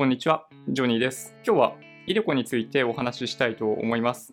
こんにちは、ジョニーです。今日はイデコについてお話ししたいと思います。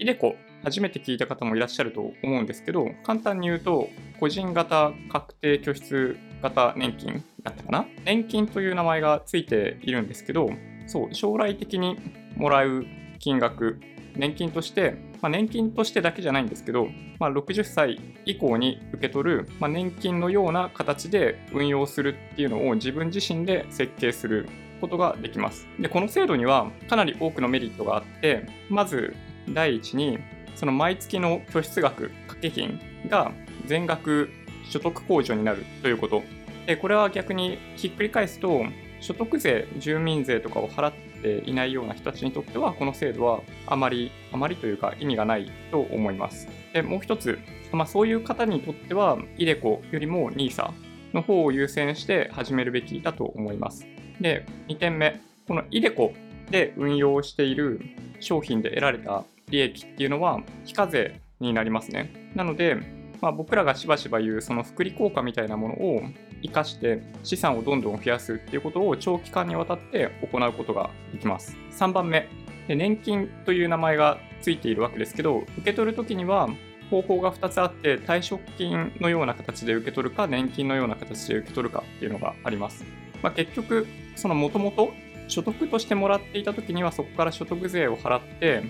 イデコ、初めて聞いた方もいらっしゃると思うんですけど、簡単に言うと、個人型確定拠出型年金だったかな？年金という名前がついているんですけど、そう、将来的にもらう金額、年金として、まあ、年金としてだけじゃないんですけど、まあ、60歳以降に受け取る、まあ、年金のような形で運用するっていうのを自分自身で設計することができます。で、この制度にはかなり多くのメリットがあって、まず第一に、その毎月の拠出額、掛け金が全額所得控除になるということ。で、これは逆にひっくり返すと、所得税、住民税とかを払っていないような人たちにとっては、この制度はあまり、あまりというか意味がないと思います。で、もう一つ、まあ、そういう方にとっては、イデコよりも NISA の方を優先して始めるべきだと思います。で、2点目、このイデコで運用している商品で得られた利益っていうのは非課税になりますね。なので、まあ、僕らがしばしば言うその福利効果みたいなものを生かして資産をどんどん増やすっていうことを長期間にわたって行うことができます。3番目、で年金という名前がついているわけですけど、受け取るときには方法が2つあって、退職金のような形で受け取るか、年金のような形で受け取るかっていうのがあります。まあ、結局、そのもともと所得としてもらっていたときにはそこから所得税を払って、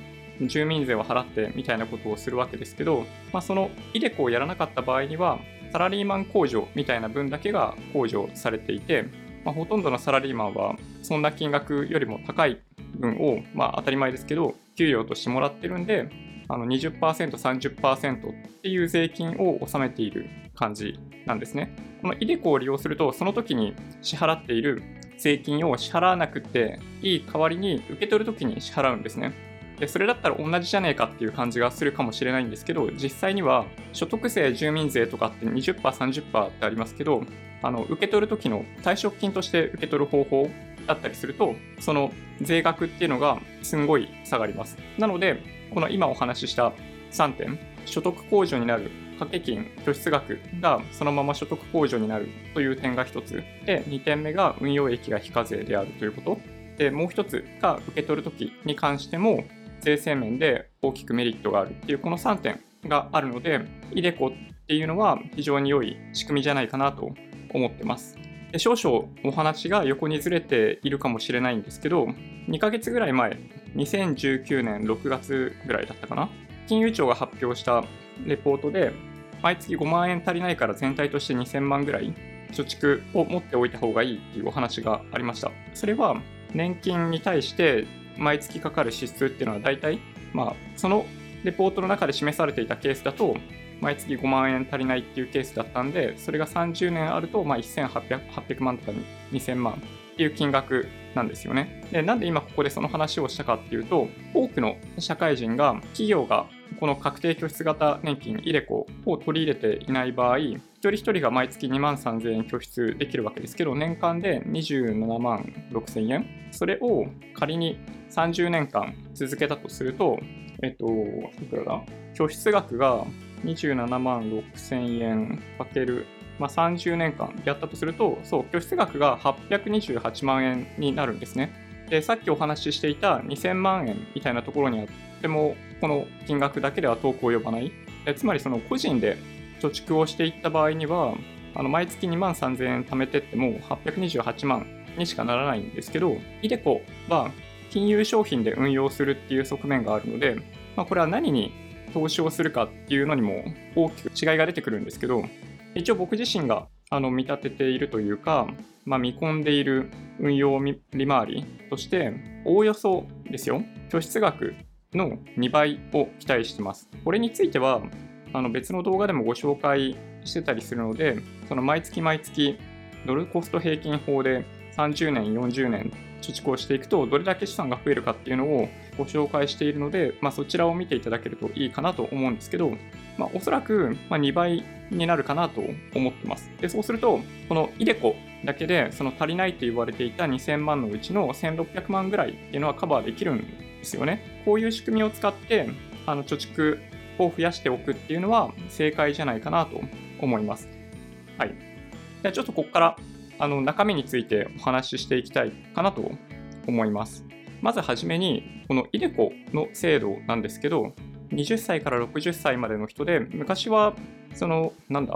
住民税を払ってみたいなことをするわけですけど、まあ、そのイデコをやらなかった場合には、サラリーマン控除みたいな分だけが控除されていて、まあ、ほとんどのサラリーマンはそんな金額よりも高い分を、まあ、当たり前ですけど、給料としてもらってるんで、あの20%、30%っていう税金を納めている感じなんですね。このイデコを利用すると、その時に支払っている税金を支払わなくていい代わりに受け取る時に支払うんですね。でそれだったら同じじゃねえかっていう感じがするかもしれないんですけど、実際には所得税、住民税とかって20%、30%ってありますけど、あの受け取る時の退職金として受け取る方法だったりすると、その税額っていうのがすんごい下がります。なので、この今お話しした3点、所得控除になる掛け金、拠出額がそのまま所得控除になるという点が1つ。で、2点目が運用益が非課税であるということ。で、もう1つが受け取るときに関しても、税制面で大きくメリットがあるっていうこの3点があるので、イデコっていうのは非常に良い仕組みじゃないかなと思ってます。で少々お話が横にずれているかもしれないんですけど、2ヶ月ぐらい前、2019年6月ぐらいだったかな、金融庁が発表したレポートで、毎月5万円足りないから全体として2000万ぐらい貯蓄を持っておいた方がいいっていうお話がありました。それは年金に対して毎月かかる支出っていうのは大体、まあ、そのレポートの中で示されていたケースだと、毎月5万円足りないっていうケースだったんで、それが30年あると、まあ、1800 800万とか2000万っていう金額なんですよね。で、なんで今ここでその話をしたかっていうと、多くの社会人が、企業がこの確定拠出型年金、イデコを取り入れていない場合、一人一人が毎月2万3000円拠出できるわけですけど、年間で27万6000円。それを仮に30年間続けたとすると、えっと、いくらだ？拠出額が27万6000円かける、まあ、30年間やったとすると、そう、拠出額が828万円になるんですね。で、さっきお話ししていた2000万円みたいなところには、とてもこの金額だけでは遠く及ばない。つまり、その個人で貯蓄をしていった場合には、あの毎月2万3000円貯めてっても828万にしかならないんですけど、イデコは金融商品で運用するっていう側面があるので、まあ、これは何に投資をするかっていうのにも大きく違いが出てくるんですけど、一応僕自身があの見立てているというか、まあ、見込んでいる運用利回りとして、おおよそですよ、拠出額の2倍を期待してます。これについては、あの別の動画でもご紹介してたりするので、その毎月毎月ドルコスト平均法で30年、40年貯蓄をしていくと、どれだけ資産が増えるかっていうのをご紹介しているので、まあ、そちらを見ていただけるといいかなと思うんですけど、まあ、おそらくま2倍になるかなと思ってます。で、そうすると、このイデコだけで、その足りないと言われていた2000万のうちの1600万ぐらいっていうのはカバーできるんですよね。こういう仕組みを使って、あの貯蓄を増やしておくっていうのは正解じゃないかなと思います。はい。ではちょっとここからあの中身についてお話ししていきたいかなと思います。まずはじめに、この iDeCo の制度なんですけど、20歳から60歳までの人で、昔は、その、なんだ、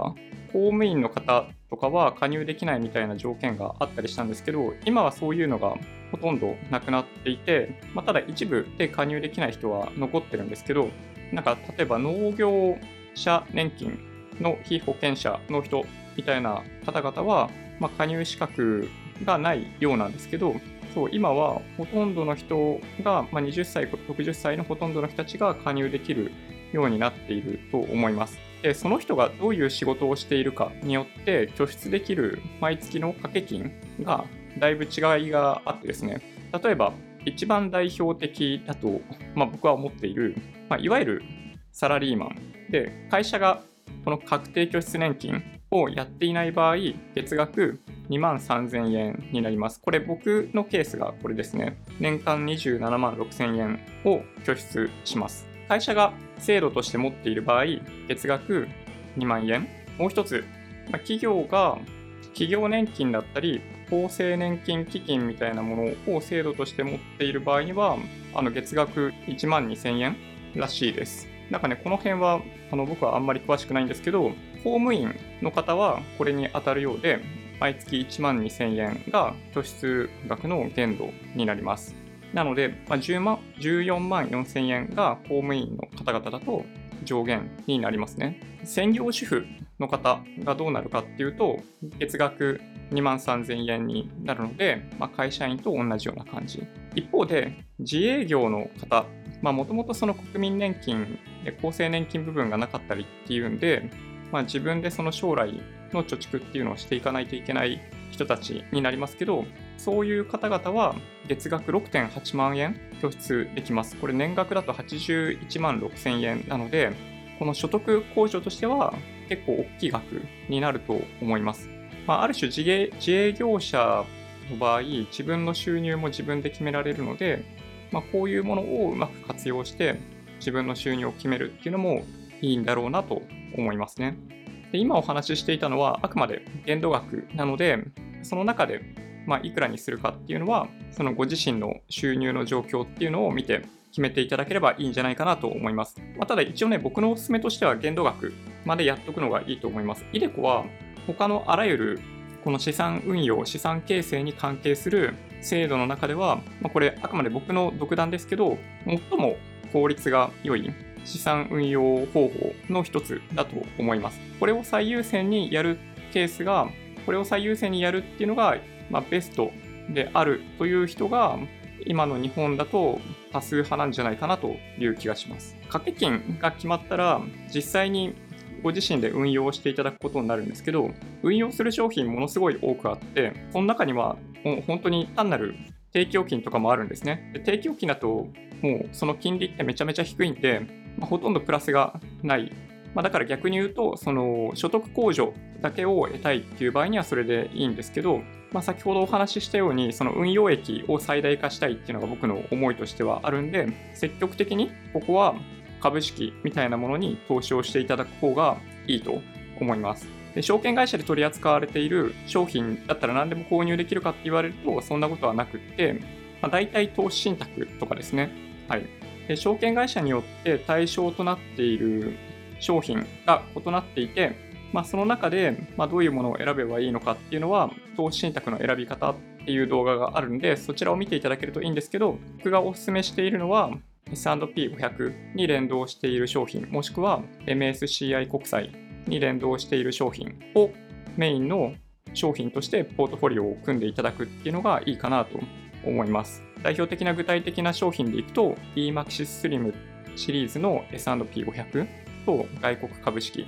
公務員の方とかは加入できないみたいな条件があったりしたんですけど、今はそういうのがほとんどなくなっていて、まあ、ただ一部で加入できない人は残ってるんですけど、なんか例えば農業者年金の非保険者の人みたいな方々は、まあ、加入資格がないようなんですけど、そう今はほとんどの人が、まあ、20歳、60歳のほとんどの人たちが加入できるようになっていると思います。で、その人がどういう仕事をしているかによって、拠出できる毎月の掛け金がだいぶ違いがあってですね、例えば、一番代表的だと、まあ、僕は思っている、まあ、いわゆるサラリーマンで、会社がこの確定拠出年金をやっていない場合、月額2万3000円になります。これ僕のケースがこれですね。年間27万6000円を拠出します。会社が制度として持っている場合、月額2万円。もう一つ、企業が企業年金だったり、厚生年金基金みたいなものを制度として持っている場合には、あの月額1万2000円らしいです。なんかね、この辺はあの僕はあんまり詳しくないんですけど、公務員の方はこれに当たるようで、毎月1万2000円が拠出額の限度になります。なので、まあ、10万14万4000円が公務員の方々だと上限になりますね。専業主婦の方がどうなるかっていうと、月額2万3000円になるので、まあ、会社員と同じような感じ。一方で、自営業の方、もともとその国民年金で厚生年金部分がなかったりっていうんで、まあ、自分でその将来の貯蓄っていうのをしていかないといけない人たちになりますけど、そういう方々は月額6.8万円拠出できます。これ年額だと81万6000円なので、この所得控除としては結構大きい額になると思います。まあ、ある種自営自営業者の場合、自分の収入も自分で決められるので、まあ、こういうものをうまく活用して自分の収入を決めるっていうのもいいんだろうなと思いますね。で今お話ししていたのはあくまで限度額なので、その中で、まあ、いくらにするかっていうのは、そのご自身の収入の状況っていうのを見て決めていただければいいんじゃないかなと思います。まあ、ただ一応ね、僕のおすすめとしては限度額までやっとくのがいいと思います。イデコは他のあらゆるこの資産運用、資産形成に関係する制度の中では、まあ、これあくまで僕の独断ですけど、最も効率が良い資産運用方法の一つだと思います。これを最優先にやるケースが、これを最優先にやるっていうのが、まあ、ベストであるという人が、今の日本だと多数派なんじゃないかなという気がします。掛け金が決まったら、実際にご自身で運用していただくことになるんですけど、運用する商品ものすごい多くあって、その中には本当に単なる定期預金とかもあるんですね。で定期預金だと、もうその金利ってめちゃめちゃ低いんで、まあ、ほとんどプラスがない。まあ、だから逆に言うと、その所得控除だけを得たいっていう場合にはそれでいいんですけど、まあ、先ほどお話ししたように、その運用益を最大化したいっていうのが僕の思いとしてはあるんで、積極的にここは株式みたいなものに投資をしていただく方がいいと思います。で証券会社で取り扱われている商品だったら何でも購入できるかって言われると、そんなことはなくって、まあ、大体投資信託とかですね。はい。で証券会社によって対象となっている商品が異なっていて、まあ、その中で、ま、どういうものを選べばいいのかっていうのは、投資信託の選び方っていう動画があるんで、そちらを見ていただけるといいんですけど、僕がお勧めしているのは、S&P500 に連動している商品、もしくは MSCI 国債に連動している商品をメインの商品としてポートフォリオを組んでいただくっていうのがいいかなと思います。代表的な具体的な商品でいくと EMAXIS Slim シリーズの S&P500 と外国株式。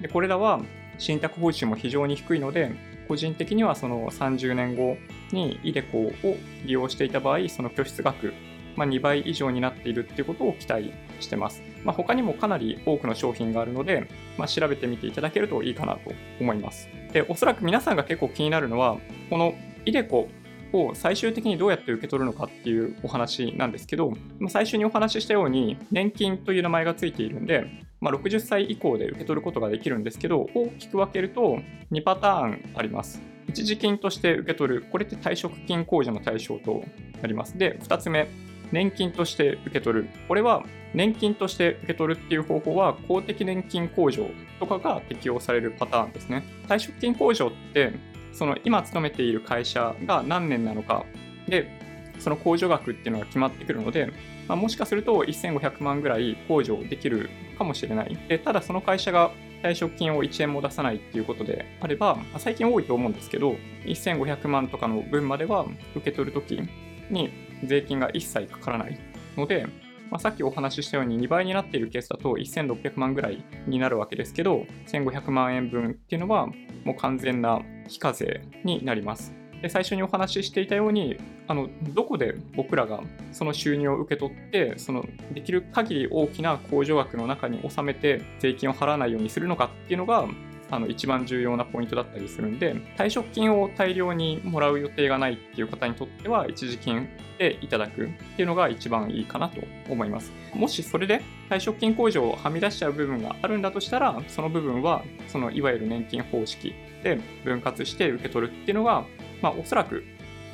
でこれらは信託報酬も非常に低いので、個人的にはその30年後に iDeCo を利用していた場合、その拠出額まあ、2倍以上になっているっていうことを期待してます。まあ、他にもかなり多くの商品があるので、まあ、調べてみていただけるといいかなと思います。で、おそらく皆さんが結構気になるのは、この iDeCo を最終的にどうやって受け取るのかっていうお話なんですけど、まあ、最初にお話ししたように、年金という名前がついているんで、まあ、60歳以降で受け取ることができるんですけど、大きく分けると2パターンあります。一時金として受け取る。これって退職金控除の対象となります。で、2つ目、年金として受け取る。これは年金として受け取るっていう方法は公的年金控除とかが適用されるパターンですね。退職金控除ってその今勤めている会社が何年なのかでその控除額っていうのが決まってくるので、まあ、もしかすると1500万ぐらい控除できるかもしれない。でただその会社が退職金を1円も出さないっていうことであれば、まあ最近多いと思うんですけど、1500万とかの分までは受け取るときに税金が一切かからないので、まあ、さっきお話ししたように2倍になっているケースだと1600万ぐらいになるわけですけど、1500万円分っていうのはもう完全な非課税になります。で最初にお話ししていたようにあのどこで僕らがその収入を受け取ってそのできる限り大きな控除額の中に収めて税金を払わないようにするのかっていうのがあの一番重要なポイントだったりするんで退職金を大量にもらう予定がないっていう方にとっては一時金でいただくっていうのが一番いいかなと思います。もしそれで退職金控除をはみ出しちゃう部分があるんだとしたらその部分はそのいわゆる年金方式で分割して受け取るっていうのが、まあ、おそらく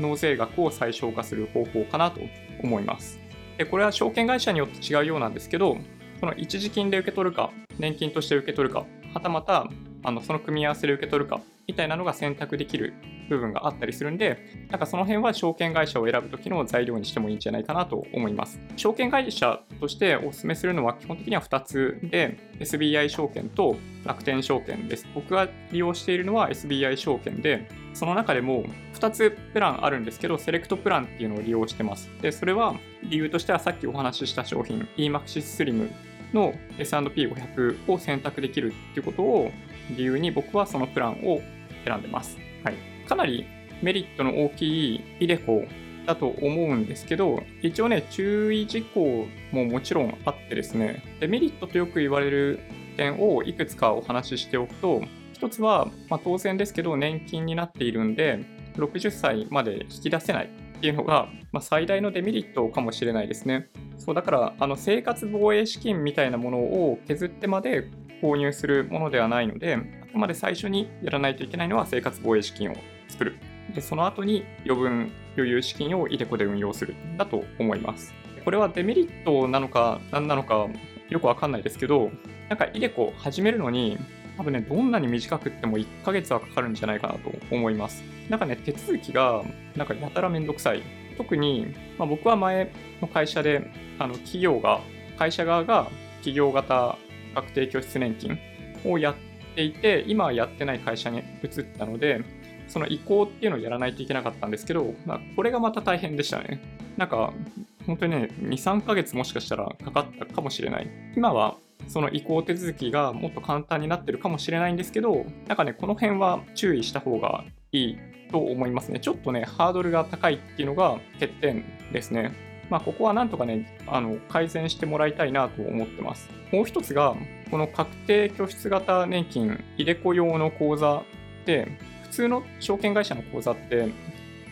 納税額を最小化する方法かなと思います。でこれは証券会社によって違うようなんですけどその一時金で受け取るか年金として受け取るかはたまたあのその組み合わせで受け取るかみたいなのが選択できる部分があったりするんで、なんかその辺は証券会社を選ぶときの材料にしてもいいんじゃないかなと思います。証券会社としてお勧めするのは基本的には2つで、SBI 証券と楽天証券です。僕が利用しているのは SBI 証券で、その中でも2つプランあるんですけど、セレクトプランっていうのを利用してます。で、それは理由としてはさっきお話しした商品、EMAXIS Slim の S&P500 を選択できるっていうことを理由に僕はそのプランを選んでます。はい、かなりメリットの大きいイデコだと思うんですけど、一応ね、注意事項ももちろんあってですね、デメリットとよく言われる点をいくつかお話ししておくと、一つは、まあ、当然ですけど、年金になっているんで、60歳まで引き出せないっていうのが、まあ、最大のデメリットかもしれないですね。そうだからあの生活防衛資金みたいなものを削ってまで購入するものではないので、あくまで最初にやらないといけないのは生活防衛資金を作る。で、その後に余分、余裕資金をイデコで運用する。だと思います。これはデメリットなのか何なのかよくわかんないですけど、なんかイデコ始めるのに、多分ね、どんなに短くっても1ヶ月はかかるんじゃないかなと思います。なんかね、手続きがなんかやたらめんどくさい。特に、まあ、僕は前の会社で、あの企業が、会社側が企業型確定拠出年金をやっていて、今はやってない会社に移ったので、その移行っていうのをやらないといけなかったんですけど、まあ、これがまた大変でしたね。なんか、本当にね、2、3ヶ月もしかしたらかかったかもしれない。今はその移行手続きがもっと簡単になってるかもしれないんですけど、なんかね、この辺は注意した方がいいと思いますね。ちょっとね、ハードルが高いっていうのが欠点ですね。まあ、ここはなんとかね、あの改善してもらいたいなと思ってます。もう一つが、この確定拠出型年金、入れ子用の口座って、普通の証券会社の口座って、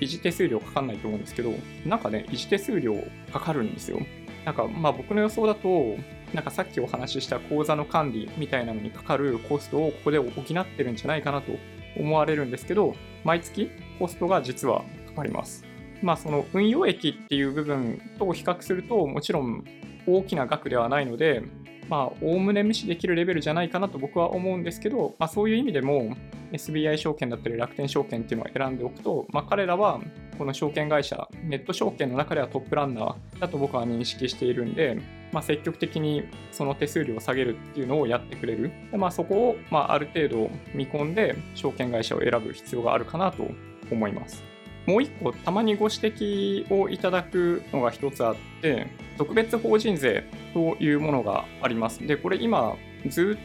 維持手数料かかんないと思うんですけど、なんかね、維持手数料かかるんですよ。なんか、まあ僕の予想だと、なんかさっきお話しした口座の管理みたいなのにかかるコストをここで補ってるんじゃないかなと思われるんですけど、毎月コストが実はかかります。まあ、その運用益っていう部分と比較すると、もちろん大きな額ではないので、まあ、おおむね無視できるレベルじゃないかなと僕は思うんですけど、まあ、そういう意味でも SBI 証券だったり楽天証券っていうのを選んでおくと、まあ、彼らはこの証券会社、ネット証券の中ではトップランナーだと僕は認識しているんで、まあ、積極的にその手数料を下げるっていうのをやってくれる。でまあ、そこを、まあ、ある程度見込んで証券会社を選ぶ必要があるかなと思います。もう一個、たまにご指摘をいただくのが一つあって、特別法人税というものがあります。で、これ今、ず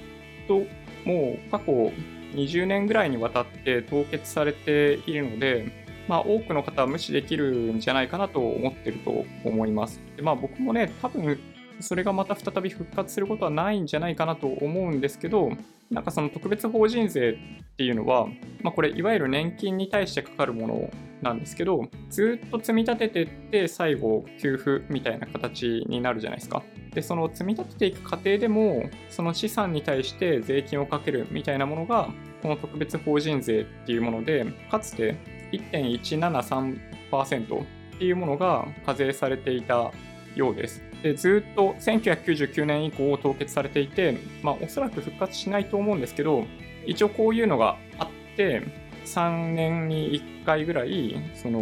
っともう過去20年ぐらいにわたって凍結されているので、まあ、多くの方は無視できるんじゃないかなと思ってると思います。でまあ、僕もね、多分それがまた再び復活することはないんじゃないかなと思うんですけど、なんかその特別法人税っていうのは、まあ、これいわゆる年金に対してかかるものなんですけど、ずっと積み立ててって最後給付みたいな形になるじゃないですか。で、その積み立てていく過程でも、その資産に対して税金をかけるみたいなものが、この特別法人税っていうもので、かつて1.173%っていうものが課税されていたようです。でずっと1999年以降凍結されていて、まあ、おそらく復活しないと思うんですけど、一応こういうのがあって、3年に1回ぐらい、その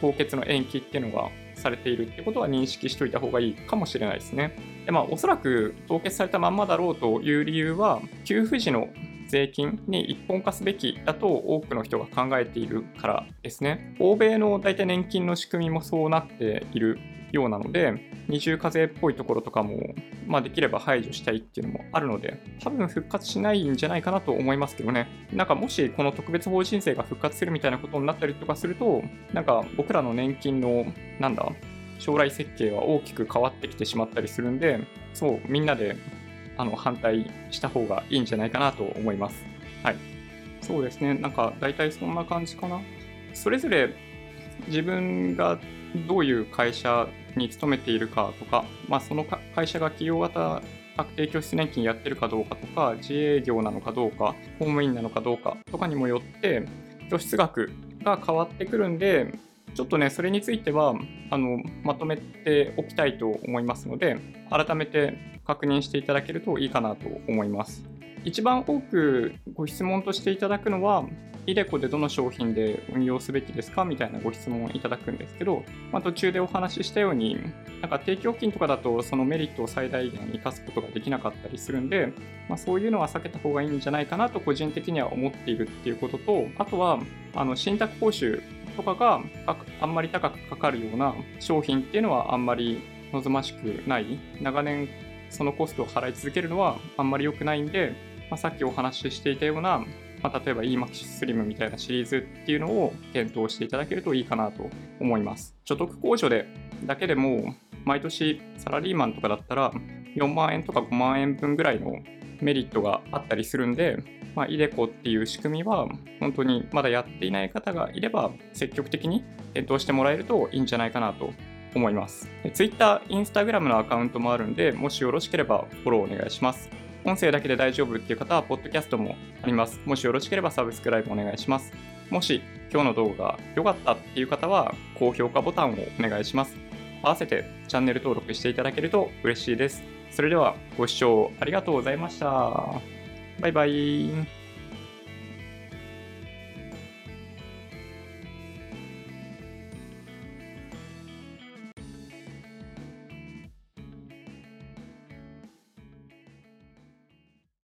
凍結の延期っていうのがされているってことは認識しておいた方がいいかもしれないですね。でまあ、おそらく凍結されたまんまだろうという理由は、給付時の税金に一本化すべきだと多くの人が考えているからですね。欧米の大体年金の仕組みもそうなっているようなので、二重課税っぽいところとかも、まあ、できれば排除したいっていうのもあるので、多分復活しないんじゃないかなと思いますけどね。なんかもしこの特別法人税が復活するみたいなことになったりとかすると、なんか僕らの年金の、なんだ、将来設計は大きく変わってきてしまったりするんで、そう、みんなであの反対した方がいいんじゃないかなと思います。はい。そうですね。なんか大体そんな感じかな。それぞれ自分がどういう会社に勤めているかとか、まあ、その会社が企業型確定拠出年金やってるかどうかとか、自営業なのかどうか、公務員なのかどうかとかにもよって、拠出額が変わってくるんで、ちょっとね、それについてはあのまとめておきたいと思いますので、改めて確認していただけるといいかなと思います。一番多くご質問としていただくのは、イデコでどの商品で運用すべきですか？みたいなご質問をいただくんですけど、まあ、途中でお話ししたように、なんか定期預金とかだとそのメリットを最大限生かすことができなかったりするんで、まあ、そういうのは避けた方がいいんじゃないかなと個人的には思っているっていうことと、あとは、あの信託報酬とかがあんまり高くかかるような商品っていうのはあんまり望ましくない。長年そのコストを払い続けるのはあんまり良くないんで、まあ、さっきお話ししていたような、まあ、例えば EMAX Slim みたいなシリーズっていうのを検討していただけるといいかなと思います。所得控除でだけでも毎年サラリーマンとかだったら4万円とか5万円分ぐらいのメリットがあったりするんで、まあ、イデコっていう仕組みは、本当にまだやっていない方がいれば、積極的に検討してもらえるといいんじゃないかなと思います。Twitter、Instagram のアカウントもあるんで、もしよろしければフォローお願いします。音声だけで大丈夫っていう方は、ポッドキャストもあります。もしよろしければサブスクライブお願いします。もし今日の動画が良かったっていう方は、高評価ボタンをお願いします。合わせてチャンネル登録していただけると嬉しいです。それではご視聴ありがとうございました。バイバイ。